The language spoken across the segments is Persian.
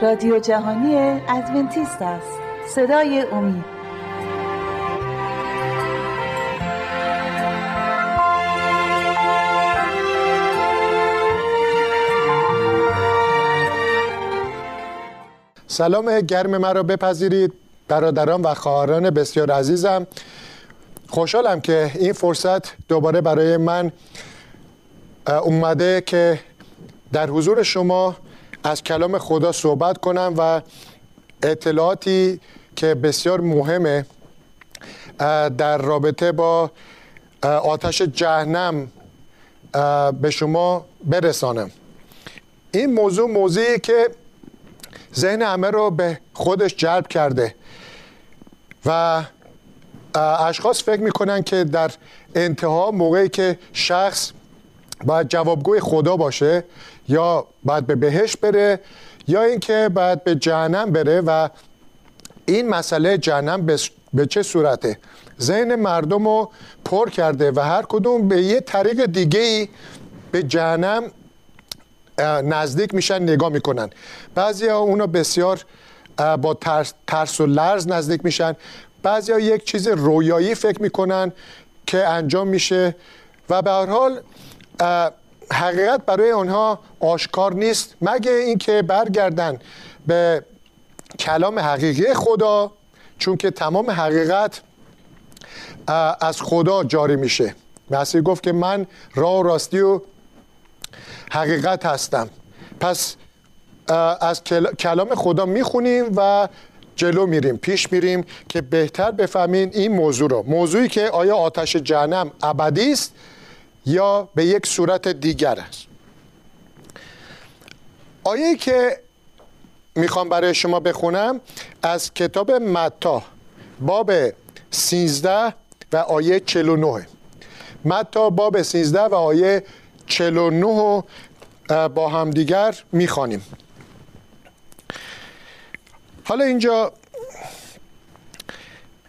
رادیو جهانی ادونتیست است. صدای امید. سلام گرم مرا بپذیرید برادران و خواهران بسیار عزیزم. خوشحالم که این فرصت دوباره برای من اومده که در حضور شما از کلام خدا صحبت کنم و اطلاعاتی که بسیار مهمه در رابطه با آتش جهنم به شما برسانم. این موضوع موضوعی که ذهن همه رو به خودش جلب کرده و اشخاص فکر می‌کنن که در انتها موقعی که شخص باید جوابگوی خدا باشه یا باید به بهش بره یا اینکه باید به جهنم بره و این مسئله جهنم به چه صورته؟ ذهن مردم رو پر کرده و هر کدوم به یه طریق دیگه ای به جهنم نزدیک میشن نگاه می‌کنن. بعضی ها اونا بسیار با ترس, ترس و لرز نزدیک میشن. بعضی ها یک چیز رویایی فکر می‌کنن که انجام میشه و به هر حال حقیقت برای آنها آشکار نیست مگه اینکه برگردن به کلام حقیقی خدا چون که تمام حقیقت از خدا جاری میشه. مسیح گفت که من راه و راستی و حقیقت هستم. پس از کلام خدا می‌خونیم و جلو میریم پیش میریم که بهتر بفهمین این موضوع رو. موضوعی که آیا آتش جهنم ابدی است یا به یک صورت دیگر است. آیه که می‌خوام برای شما بخونم از کتاب متا باب 13 و آیه 49 متا باب 13 و آیه 49 با همدیگر می‌خوانیم. حالا اینجا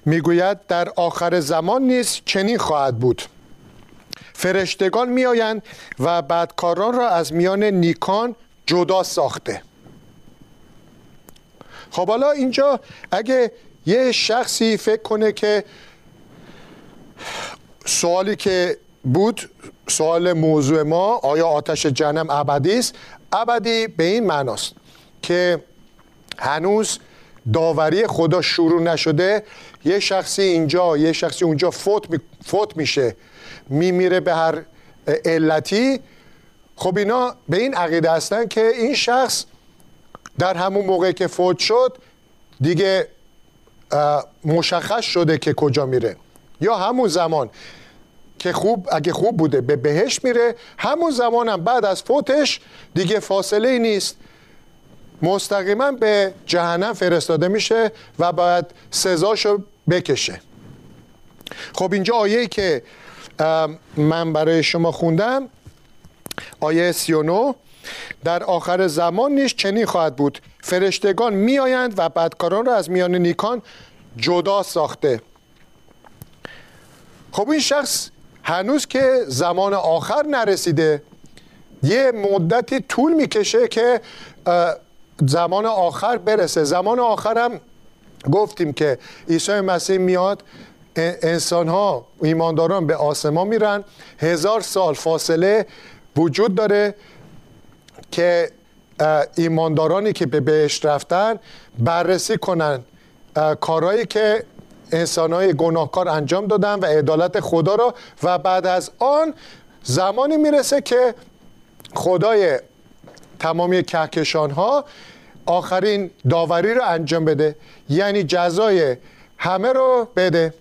می‌گوید در آخر زمان نیست چنین خواهد بود. فرشتگان میآیند و بدکاران را از میان نیکان جدا ساخته. خب حالا اینجا اگه یه شخصی فکر کنه که سوالی که بود سوال موضوع ما آیا آتش جهنم ابدی است؟ ابدی به این معناست که هنوز داوری خدا شروع نشده. یه شخصی اینجا یه شخصی اونجا فوت, می، فوت میشه. میمیره به هر علتی. خب اینا به این عقیده هستن که این شخص در همون موقع که فوت شد دیگه مشخص شده که کجا میره. یا همون زمان که خوب اگه خوب بوده به بهش میره همون زمان هم بعد از فوتش دیگه فاصله ای نیست. مستقیما به جهنم فرستاده میشه و باید سزاشو بکشه. خب اینجا آیه که من برای شما خوندم. آیه 39 در آخر زمان نیست چنین خواهد بود. فرشتگان میآیند و بدکاران را از میان نیکان جدا ساخته. خب این شخص هنوز که زمان آخر نرسیده یه مدتی طول می‌کشه که زمان آخر برسه. زمان آخر هم گفتیم که عیسی مسیح میاد انسان ها ایمانداران به آسمان میرن. هزار سال فاصله وجود داره که ایماندارانی که به بهشت رفتن بررسی کنن کارهایی که انسان های گناهکار انجام دادن و عدالت خدا را و بعد از آن زمانی می‌رسه که خدای تمامی کهکشان ها آخرین داوری رو انجام بده. یعنی جزای همه رو بده.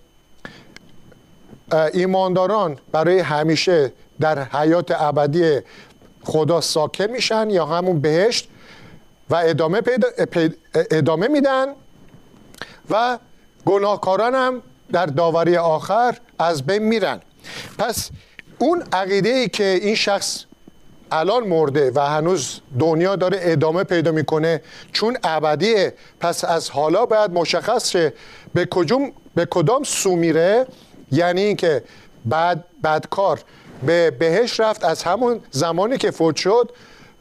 ایمانداران برای همیشه در حیات ابدی خدا ساکن میشن یا همون بهشت و ادامه, پیدا ادامه میدن و گناهکاران هم در داوری آخر از بین میرن. پس اون عقیده ای که این شخص الان مرده و هنوز دنیا داره ادامه پیدا می‌کنه چون ابدیه پس از حالا باید مشخص شه به کجوم به کدام سو میره؟ یعنی اینکه بعد بدکار به بهش رفت از همون زمانی که فوت شد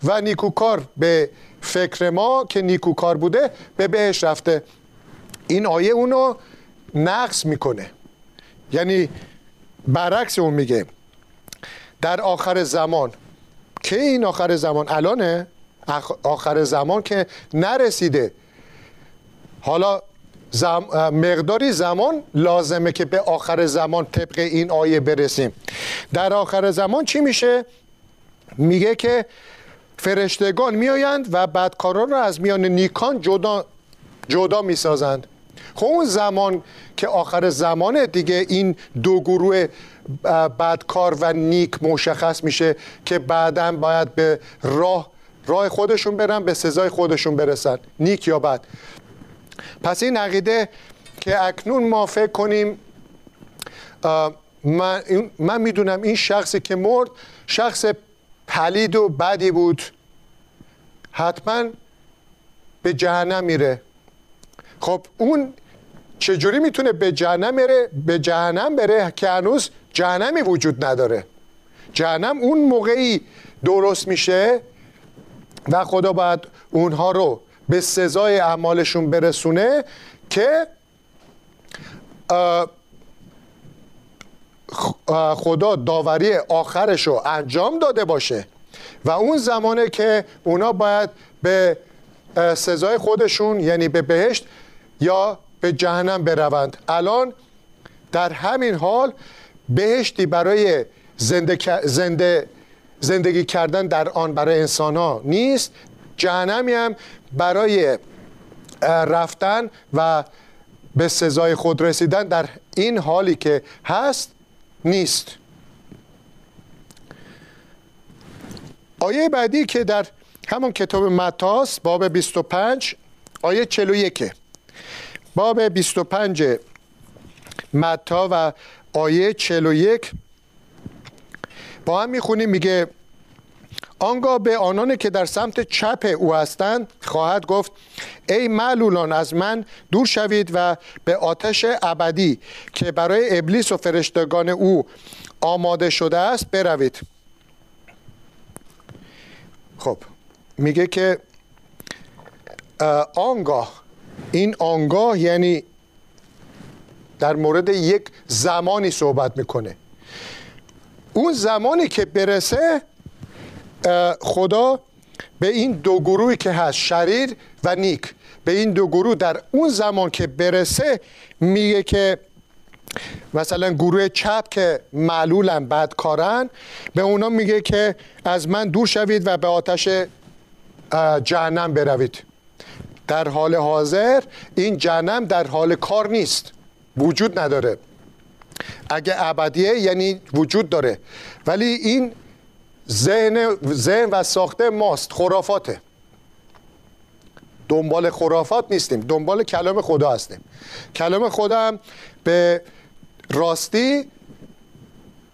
و نیکوکار به فکر ما که نیکوکار بوده به بهش رفته. این آیه اونو نقص می‌کنه. یعنی برعکس اون میگه در آخر زمان که این آخر زمان؟ الانه؟ آخر زمان که نرسیده. حالا زم... مقداری زمان لازمه که به آخر زمان طبق این آیه برسیم. در آخر زمان چی میشه؟ میگه که فرشتگان میآیند و بدکاران را از میان نیکان جدا, جدا می‌سازند. خب اون زمان که آخر زمانه دیگه این دو گروه بدکار و نیک مشخص میشه که بعدا باید به راه راه خودشون برن به سزای خودشون برسن. نیک یا بد. پس این عقیده که اکنون ما فکر کنیم من, من می‌دونم این شخصی که مرد شخص پلید و بدی بود حتما به جهنم میره. خب اون چجوری می‌تونه به جهنم بره؟ به جهنم بره که هنوز جهنمی وجود نداره. جهنم اون موقعی درست میشه و خدا باید اونها رو به سزای اعمالشون برسونه که خدا داوری آخرش رو انجام داده باشه. و اون زمانه که اونا باید به سزای خودشون یعنی به بهشت یا به جهنم بروند. الان در همین حال بهشتی برای زنده, زنده زندگی کردن در آن برای انسان ها نیست. جهنمی هم برای رفتن و به سزای خود رسیدن در این حالی که هست نیست. آیه بعدی که در همون کتاب متاس باب 25 آیه 41 باب 25 متا و آیه 41 با هم می‌خونیم میگه آنگاه به آنانی که در سمت چپ او هستند خواهد گفت ای معلولان از من دور شوید و به آتش ابدی که برای ابلیس و فرشتگان او آماده شده است بروید. خب میگه که آنگاه. این آنگاه یعنی در مورد یک زمانی صحبت می‌کنه. اون زمانی که برسه خدا به این دو گروهی که هست شریر و نیک به این دو گروه در اون زمان که برسه میگه که مثلا گروه چپ که معلولن بدکارن به اونا میگه که از من دور شوید و به آتش جهنم بروید. در حال حاضر این جهنم در حال کار نیست. وجود نداره. اگه ابدیه یعنی وجود داره. ولی این ذهن, ذهن و ساخته ماست خرافاته. دنبال خرافات نیستیم دنبال کلام خدا هستیم. کلام خدا هم به راستی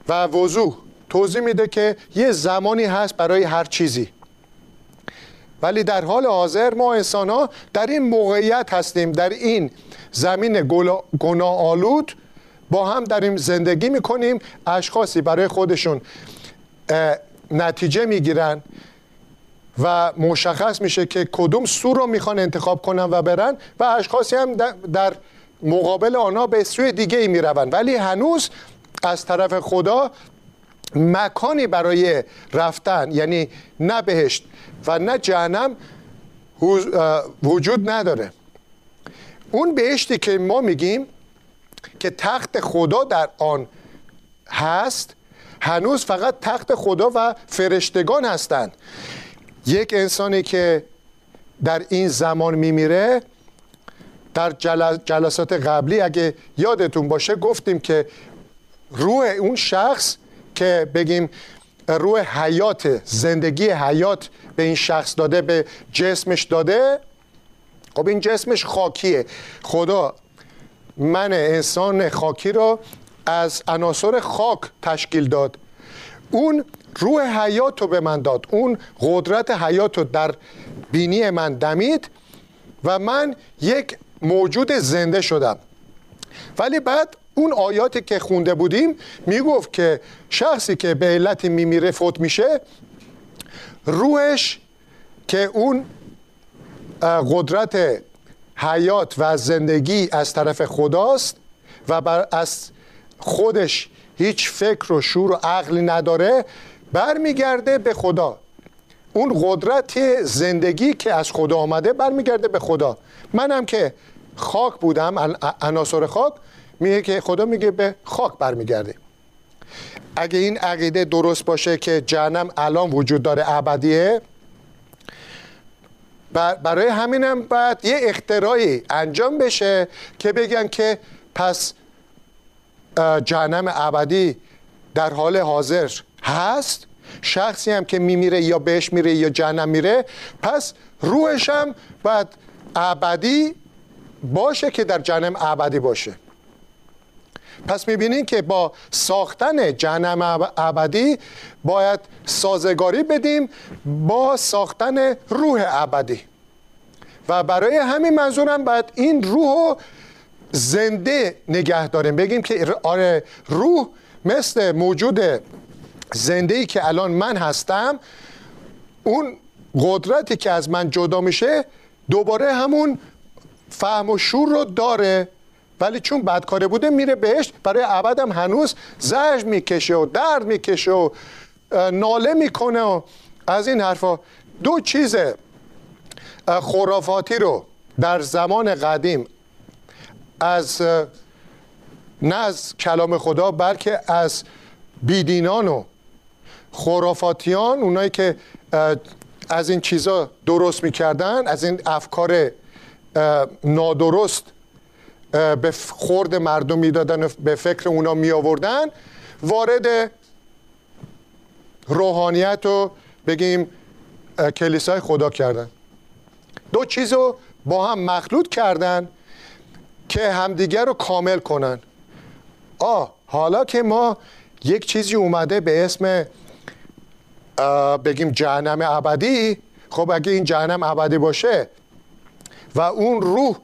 و وضوح توضیح میده که یه زمانی هست برای هر چیزی. ولی در حال حاضر ما انسان ها در این موقعیت هستیم در این زمین گناه آلود با هم در این زندگی می‌کنیم اشخاصی برای خودشون نتیجه می‌گیرن و مشخص میشه که کدوم سو رو می‌خوان انتخاب کنن و برن و اشخاصی هم در مقابل آنها به سوی دیگه ای می‌روند. ولی هنوز از طرف خدا مکانی برای رفتن یعنی نه بهشت و نه جهنم وجود نداره. اون بهشتی که ما میگیم که تخت خدا در آن هست هنوز فقط تخت خدا و فرشتگان هستند. یک انسانی که در این زمان میمیره در جلسات قبلی اگه یادتون باشه گفتیم که روح اون شخص که بگیم روح حیات زندگی حیات به این شخص داده به جسمش داده خب این جسمش خاکیه. خدا من انسان خاکی رو از عناصر خاک تشکیل داد. اون روح حیات رو به من داد. اون قدرت حیات رو در بینی من دمید و من یک موجود زنده شدم. ولی بعد اون آیاتی که خونده بودیم می‌گفت که شخصی که به علت میمیره فوت میشه روحش که اون قدرت حیات و زندگی از طرف خداست و بر از خودش هیچ فکر و شور و عقلی نداره برمیگرده به خدا. اون قدرت زندگی که از خدا آمده برمیگرده به خدا. منم که خاک بودم عناصر خاک میگه که خدا میگه به خاک برمیگرده. اگه این عقیده درست باشه که جهنم الان وجود داره ابدیه برای همینم باید یه اختراعی انجام بشه که بگن که پس جهنم ابدی در حال حاضر هست؟ شخصی هم که میمیره یا بهش میره یا جهنم میره پس روحش هم باید ابدی باشه که در جهنم ابدی باشه. پس می‌بینین که با ساختن جهنم ابدی باید سازگاری بدیم با ساختن روح ابدی. و برای همین منظورم باید این روح زنده نگه داریم. بگیم که آره روح مثل موجود زنده ای که الان من هستم اون قدرتی که از من جدا میشه دوباره همون فهم و شور رو داره. ولی چون بدکاره بوده میره بهش برای هم هنوز زجر می‌کشه و درد می‌کشه و ناله می‌کنه و از این حرفا. دو چیز خرافاتی رو در زمان قدیم از نه از کلام خدا بلکه از بیدینان و خرافاتیان اونایی که از این چیزا درست می‌کردن از این افکار نادرست به خورد مردم می‌دادن و به فکر اونا می آوردن وارد روحانیت رو بگیم کلیسای خدا کردن. دو چیز رو با هم مخلوط کردن. که همدیگر رو کامل کنن. آه حالا که ما یک چیزی اومده به اسم بگیم جهنم ابدی خب اگه این جهنم ابدی باشه و اون روح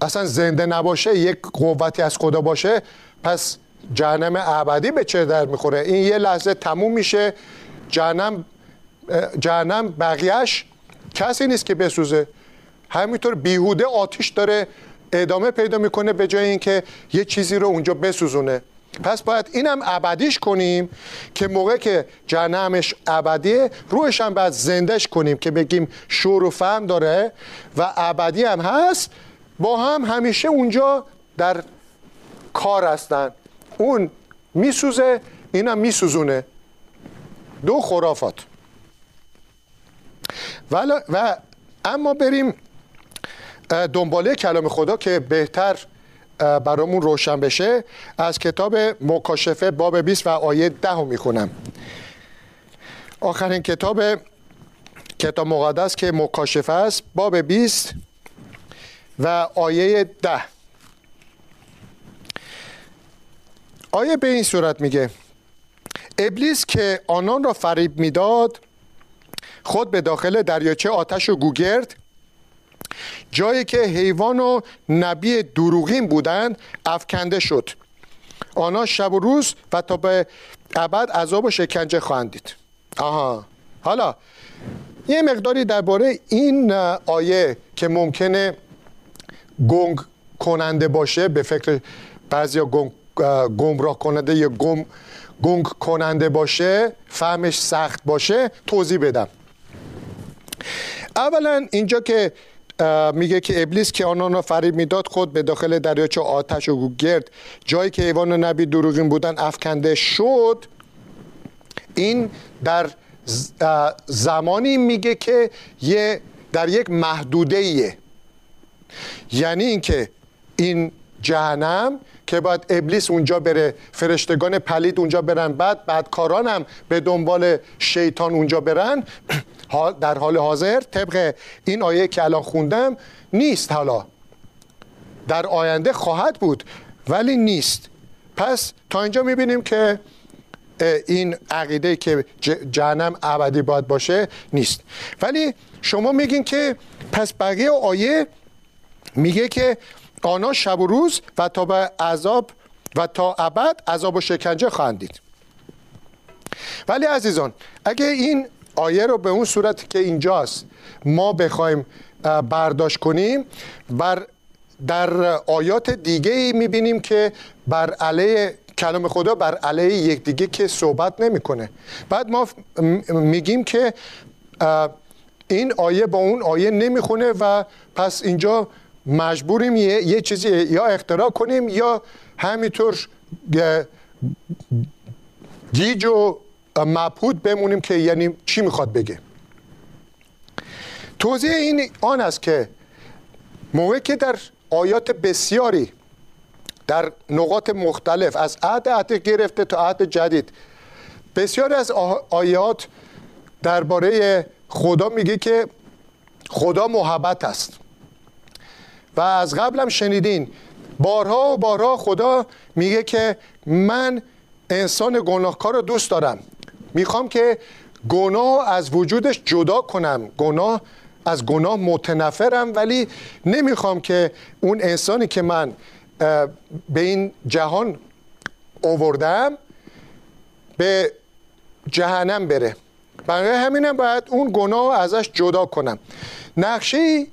اصلا زنده نباشه یک قوتی از خدا باشه پس جهنم ابدی به چه در می‌خوره؟ این یه لحظه تموم میشه. جهنم جهنم بقیهش کسی نیست که بسوزه. همینطور بیهوده آتیش داره ادامه پیدا می‌کنه به جای اینکه یه چیزی رو اونجا بسوزونه. پس باید اینم ابدیش کنیم که موقع که جهنمش ابدیه روحش هم باید زندهش کنیم که بگیم شور و فهم داره و ابدی هم هست. با هم همیشه اونجا در کار هستن. اون میسوزه اینم میسوزونه. دو خرافات. و اما بریم دنباله کلام خدا که بهتر برامون روشن بشه از کتاب مکاشفه باب 20 و آیه 10 رو می‌خونم. آخرین کتاب کتاب مقدس که مکاشفه است باب 20 و آیه 10 آیه به این صورت میگه ابلیس که آنان را فریب می‌داد خود به داخل دریاچه آتش و گوگرد جایی که حیوان و نبی دروغین بودند افکنده شد. آنها شب و روز و تا به ابد عذاب و شکنجه خواهند دید. آها. حالا یه مقداری درباره این آیه که ممکنه گنگ کننده باشه به فکر بعضی گنگ گمراه کننده یا گم گنگ کننده باشه فهمش سخت باشه توضیح بدم. اولا اینجا که میگه که ابلیس که آنان را فریب می‌داد خود به داخل دریاچه آتش و گرد جایی که ایوان نبی دروغین بودن افکنده شد. این در زمانی میگه که یه در یک محدوده ایه یعنی اینکه این جهنم که باید ابلیس اونجا بره فرشتگان پلید اونجا برن. بعد بعد کارانم به دنبال شیطان اونجا برن. در حال حاضر طبق این آیه که الان خوندم نیست حالا. در آینده خواهد بود ولی نیست. پس تا اینجا می‌بینیم که این عقیده که جهنم ابدی باید باشه نیست. ولی شما میگین که پس بقیه آیه میگه که آنها شب و روز و تا به عذاب و تا ابد عذاب و شکنجه خواهند ولی عزیزان اگه این آیه رو به اون صورت که اینجاست ما بخوایم برداشت کنیم بر در آیات دیگه ای می‌بینیم که بر علیه کلام خدا بر علیه یکدیگه که صحبت نمی‌کنه. بعد ما میگیم که این آیه با اون آیه نمی‌خونه و پس اینجا مجبوریم یه, یه چیزی یا اختراع کنیم یا همینطور گیج و مبهود بمونیم که یعنی چی می‌خواد بگه. توضیح این آن است که موقعی که در آیات بسیاری در نقاط مختلف از عهد عتیق گرفته تا عهد جدید بسیاری از آیات درباره خدا میگه که خدا محبت است. و از قبلم شنیدین. بارها و بارها خدا میگه که من انسان گناهکار رو دوست دارم. می‌خوام که گناه از وجودش جدا کنم. گناه از گناه متنفرم ولی نمی‌خوام که اون انسانی که من به این جهان آوردم به جهنم بره. برای همینم باید اون گناه ازش جدا کنم. نقشه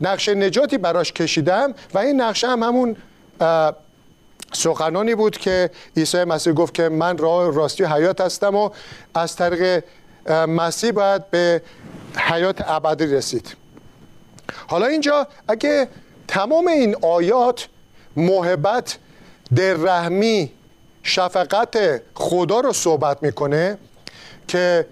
نقشه نجاتی براش کشیدم و این نقشه هم همون سخنانی بود که عیسی مسیح گفت که من راه راستی حیات هستم و از طریق مسیح باید به حیات ابدی رسید. حالا اینجا اگه تمام این آیات محبت در رحمی شفقت خدا رو صحبت می‌کنه که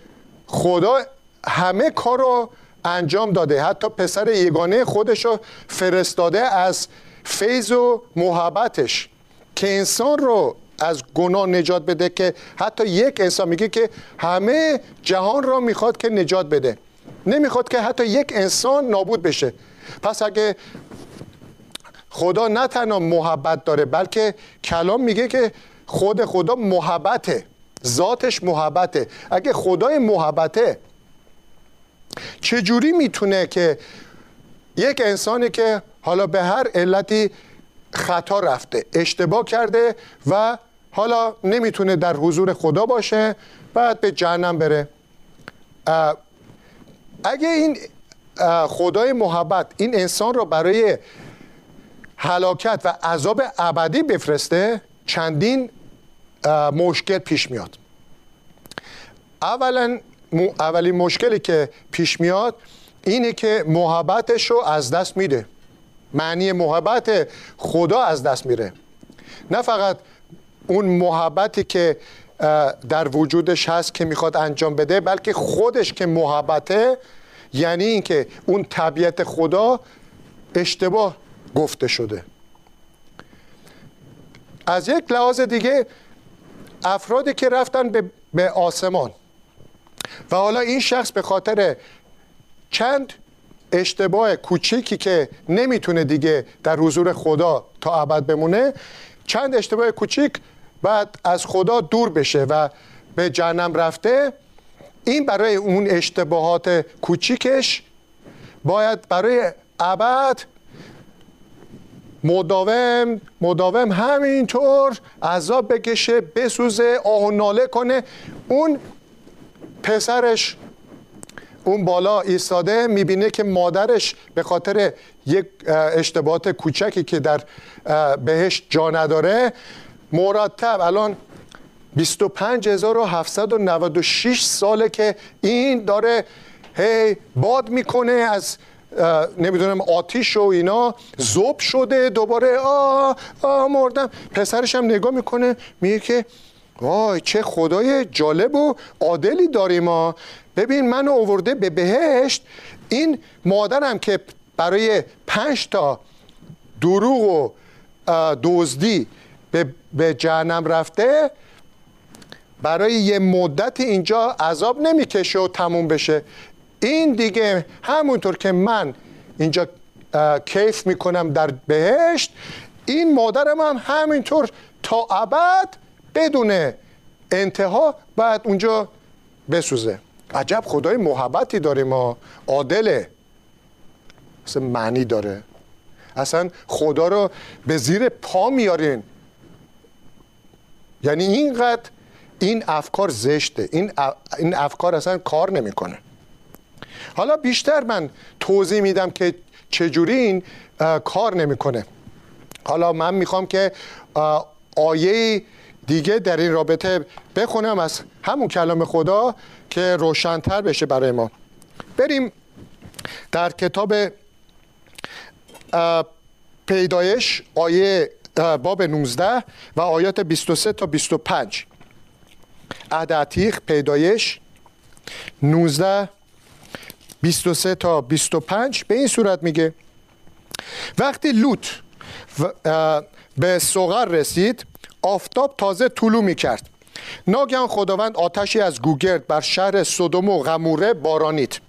خدا همه کار رو انجام داده. حتی پسر یگانه خودش رو فرستاده از فیض و محبتش. که انسان رو از گناه نجات بده که حتی یک انسان میگه که همه جهان را می‌خواد که نجات بده. نمی‌خواد که حتی یک انسان نابود بشه. پس اگه خدا نه تنها محبت داره بلکه کلام میگه که خود خدا محبته. ذاتش محبته. اگه خدای محبته چجوری می‌تونه که یک انسانی که حالا به هر علتی خطا رفته اشتباه کرده و حالا نمی‌تونه در حضور خدا باشه بعد به جهنم بره. اگه این خدای محبت این انسان رو برای هلاکت و عذاب ابدی بفرسته چندین مشکل پیش میاد. اولا اولین مشکلی که پیش میاد اینه که محبتش رو از دست میده. معنی محبت خدا از دست میره. نه فقط اون محبتی که در وجودش هست که می‌خواد انجام بده بلکه خودش که محبته یعنی اینکه اون طبیعت خدا اشتباه گفته شده. از یک لحاظ دیگه افرادی که رفتن به, به آسمان و حالا این شخص به خاطر چند اشتباه کوچیکی که نمی‌تونه دیگه در حضور خدا تا ابد بمونه چند اشتباه کوچیک بعد از خدا دور بشه و به جهنم رفته این برای اون اشتباهات کوچیکش باید برای ابد مداوم مداوم همینطور عذاب بکشه بسوزه آه و ناله کنه. اون پسرش اون بالا ایستاده می‌بینه که مادرش به خاطر یک اشتباهات کوچکی که در بهش جا نداره مرتب الان 25796 ساله که این داره هی باد می‌کنه از نمی‌دونم آتیش و اینا زوب شده دوباره آه آه مردم. پسرش هم نگاه می‌کنه میگه که وای چه خدای جالب و عادلی داریم ما ببین منو اوورده به بهشت این مادرم که برای پنج تا دروغ و دزدی به جهنم رفته برای یه مدت اینجا عذاب نمی‌کشه و تموم بشه. این دیگه همونطور که من اینجا کیف می‌کنم در بهشت این مادرم هم همینطور تا ابد بدون انتها باید اونجا بسوزه. عجب خدای محبتی داریم ما. عادله. اصلا معنی داره. اصلا خدا رو به زیر پا میارین. یعنی اینقدر این افکار زشته. این, این افکار اصلا کار نمی‌کنه. حالا بیشتر من توضیح میدم که چجوری این کار نمی‌کنه. حالا من می‌خوام که آیه دیگه در این رابطه بخونم از همون کلام خدا که روشنتر بشه برای ما. بریم در کتاب پیدایش آیه باب 19 و آیات 23 تا 25 عهد عتیق پیدایش 19 23 تا 25 به این صورت میگه وقتی لوط به سوغر رسید آفتاب تازه طولو می‌کرد. ناگهان خداوند آتشی از گوگرد بر شهر صدوم و غموره بارانید.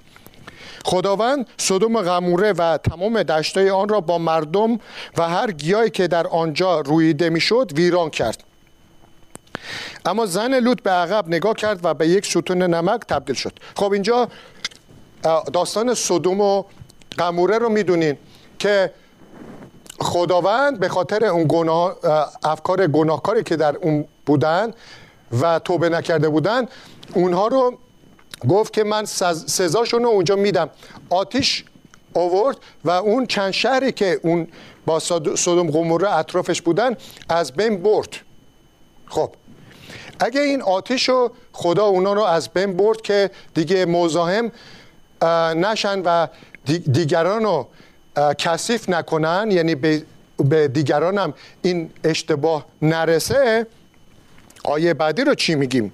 خداوند صدوم و غموره و تمام دشتای آن را با مردم و هر گیاهی که در آنجا رویده می‌شد ویران کرد. اما زن لوط به عقب نگاه کرد و به یک ستون نمک تبدیل شد. خب اینجا داستان صدوم و غموره رو می‌دونین که خداوند به خاطر اون گناه افکار گناهکاری که در اون بودن و توبه نکرده بودن اونها رو گفت که من سزاشون رو اونجا میدم. آتیش آورد و اون چند شهری که اون با صدوم قموره اطرافش بودن از بین برد. خب اگه این آتیش رو خدا اونا رو از بین برد که دیگه مزاحم نشن و دیگران رو کثیف نکنن یعنی به دیگران هم این اشتباه نرسه آیه بعدی رو چی میگیم؟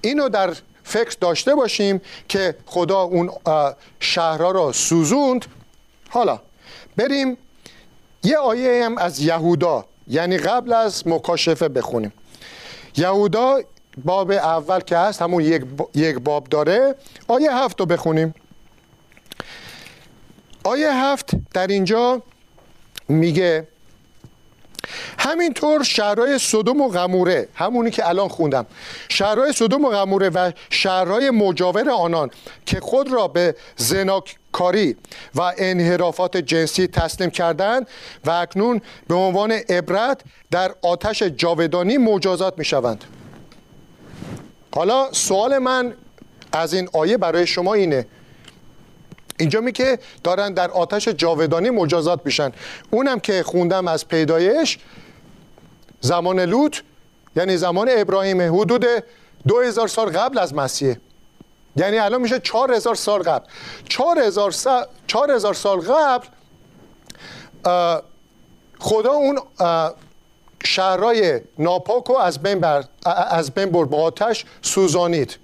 اینو در فکر داشته باشیم که خدا اون شهرها رو سوزوند. حالا بریم یه آیه هم از یهودا یعنی قبل از مکاشفه بخونیم. یهودا باب اول که هست همون یک باب داره. آیه هفت رو بخونیم. آیه هفت در اینجا میگه همینطور شهرهای صدوم و غموره همونی که الان خوندم شهرهای صدوم و غموره و شهرهای مجاور آنان که خود را به زناکاری و انحرافات جنسی تسلیم کردند و اکنون به عنوان عبرت در آتش جاودانی مجازات می شوند حالا سوال من از این آیه برای شما اینه اینجا می که دارن در آتش جاودانی مجازات میشن. اونم که خوندم از پیدایش زمان لوط یعنی زمان ابراهیم حدود دو هزار سال قبل از مسیح. یعنی الان میشه چهار هزار سال قبل. چهار هزار, سال, چهار هزار سال قبل خدا اون شهرهای ناپاک رو از بین, بر، از بین برد با آتش سوزانید.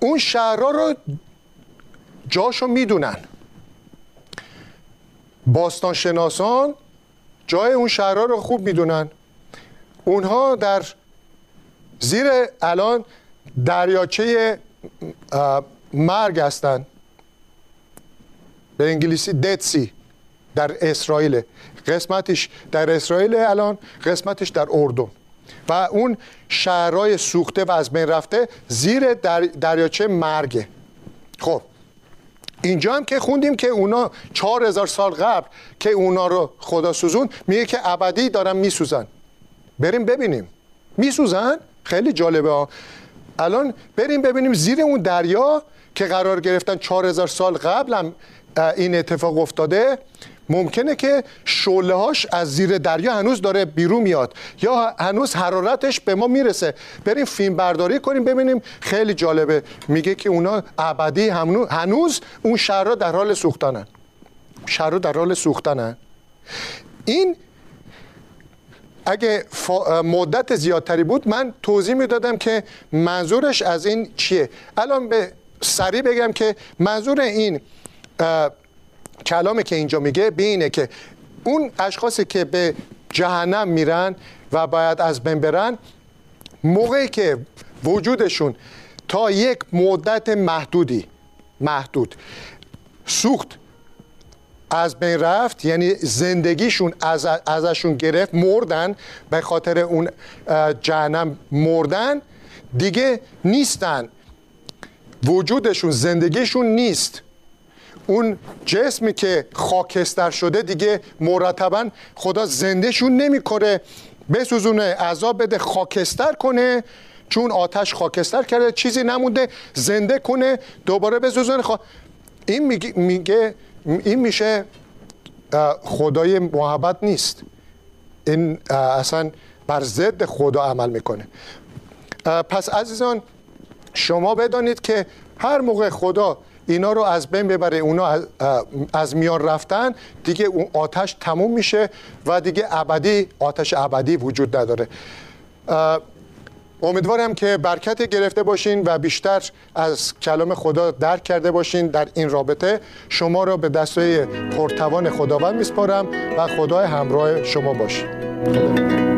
اون شهرها رو جاشو می‌دونن. باستان شناسان جای اون شهرها رو خوب می‌دونن. اونها در زیر الان دریاچه مرگ هستن. به انگلیسی دتسی در اسرائیل. قسمتش در اسرائیل الان قسمتش در اردن. و اون شهرهای سوخته و از بین رفته زیر در دریاچه مرگه. خب اینجا هم که خوندیم که اونا چهار هزار سال قبل که اونا رو خدا سوزون میگه که ابدی دارن میسوزن. بریم ببینیم. میسوزن؟ خیلی جالبه ها. الان بریم ببینیم زیر اون دریا که قرار گرفتن چهار هزار سال قبل هم این اتفاق افتاده. ممکنه که شعله هاش از زیر دریا هنوز داره بیرون میاد. یا هنوز حرارتش به ما می‌رسه. بریم فیلم برداری کنیم ببینیم. خیلی جالبه. میگه که اونا ابدی هنوز اون شهرها در حال سوختنن. شهرها در حال سوختنن. این اگه مدت زیادتری بود من توضیح می‌دادم که منظورش از این چیه. الان به سریع بگم که منظور این کلامی که اینجا میگه به اینه که اون اشخاصی که به جهنم میرن و باید از بین برن موقعی که وجودشون تا یک مدت محدودی محدود سوخت از بین رفت یعنی زندگیشون از ازشون گرفت مردن به خاطر اون جهنم مردن دیگه نیستن. وجودشون زندگیشون نیست. اون جسمی که خاکستر شده دیگه مرتبا خدا زندهشون نمی‌کنه. بسوزونه عذاب بده خاکستر کنه. چون آتش خاکستر کرده چیزی نمونده زنده کنه دوباره بسوزونه. خوا... این میگه, میگه این میشه خدای محبت نیست. این اصلا بر ضد خدا عمل می‌کنه. پس عزیزان شما بدانید که هر موقع خدا اینا رو از بین ببره. اونا از, میان رفتن دیگه اون آتش تموم میشه و دیگه ابدی آتش ابدی وجود نداره. امیدوارم که برکت گرفته باشین و بیشتر از کلام خدا درک کرده باشین در این رابطه. شما را به دستای پرتوان خداوند میسپارم و خدای همراه شما باشید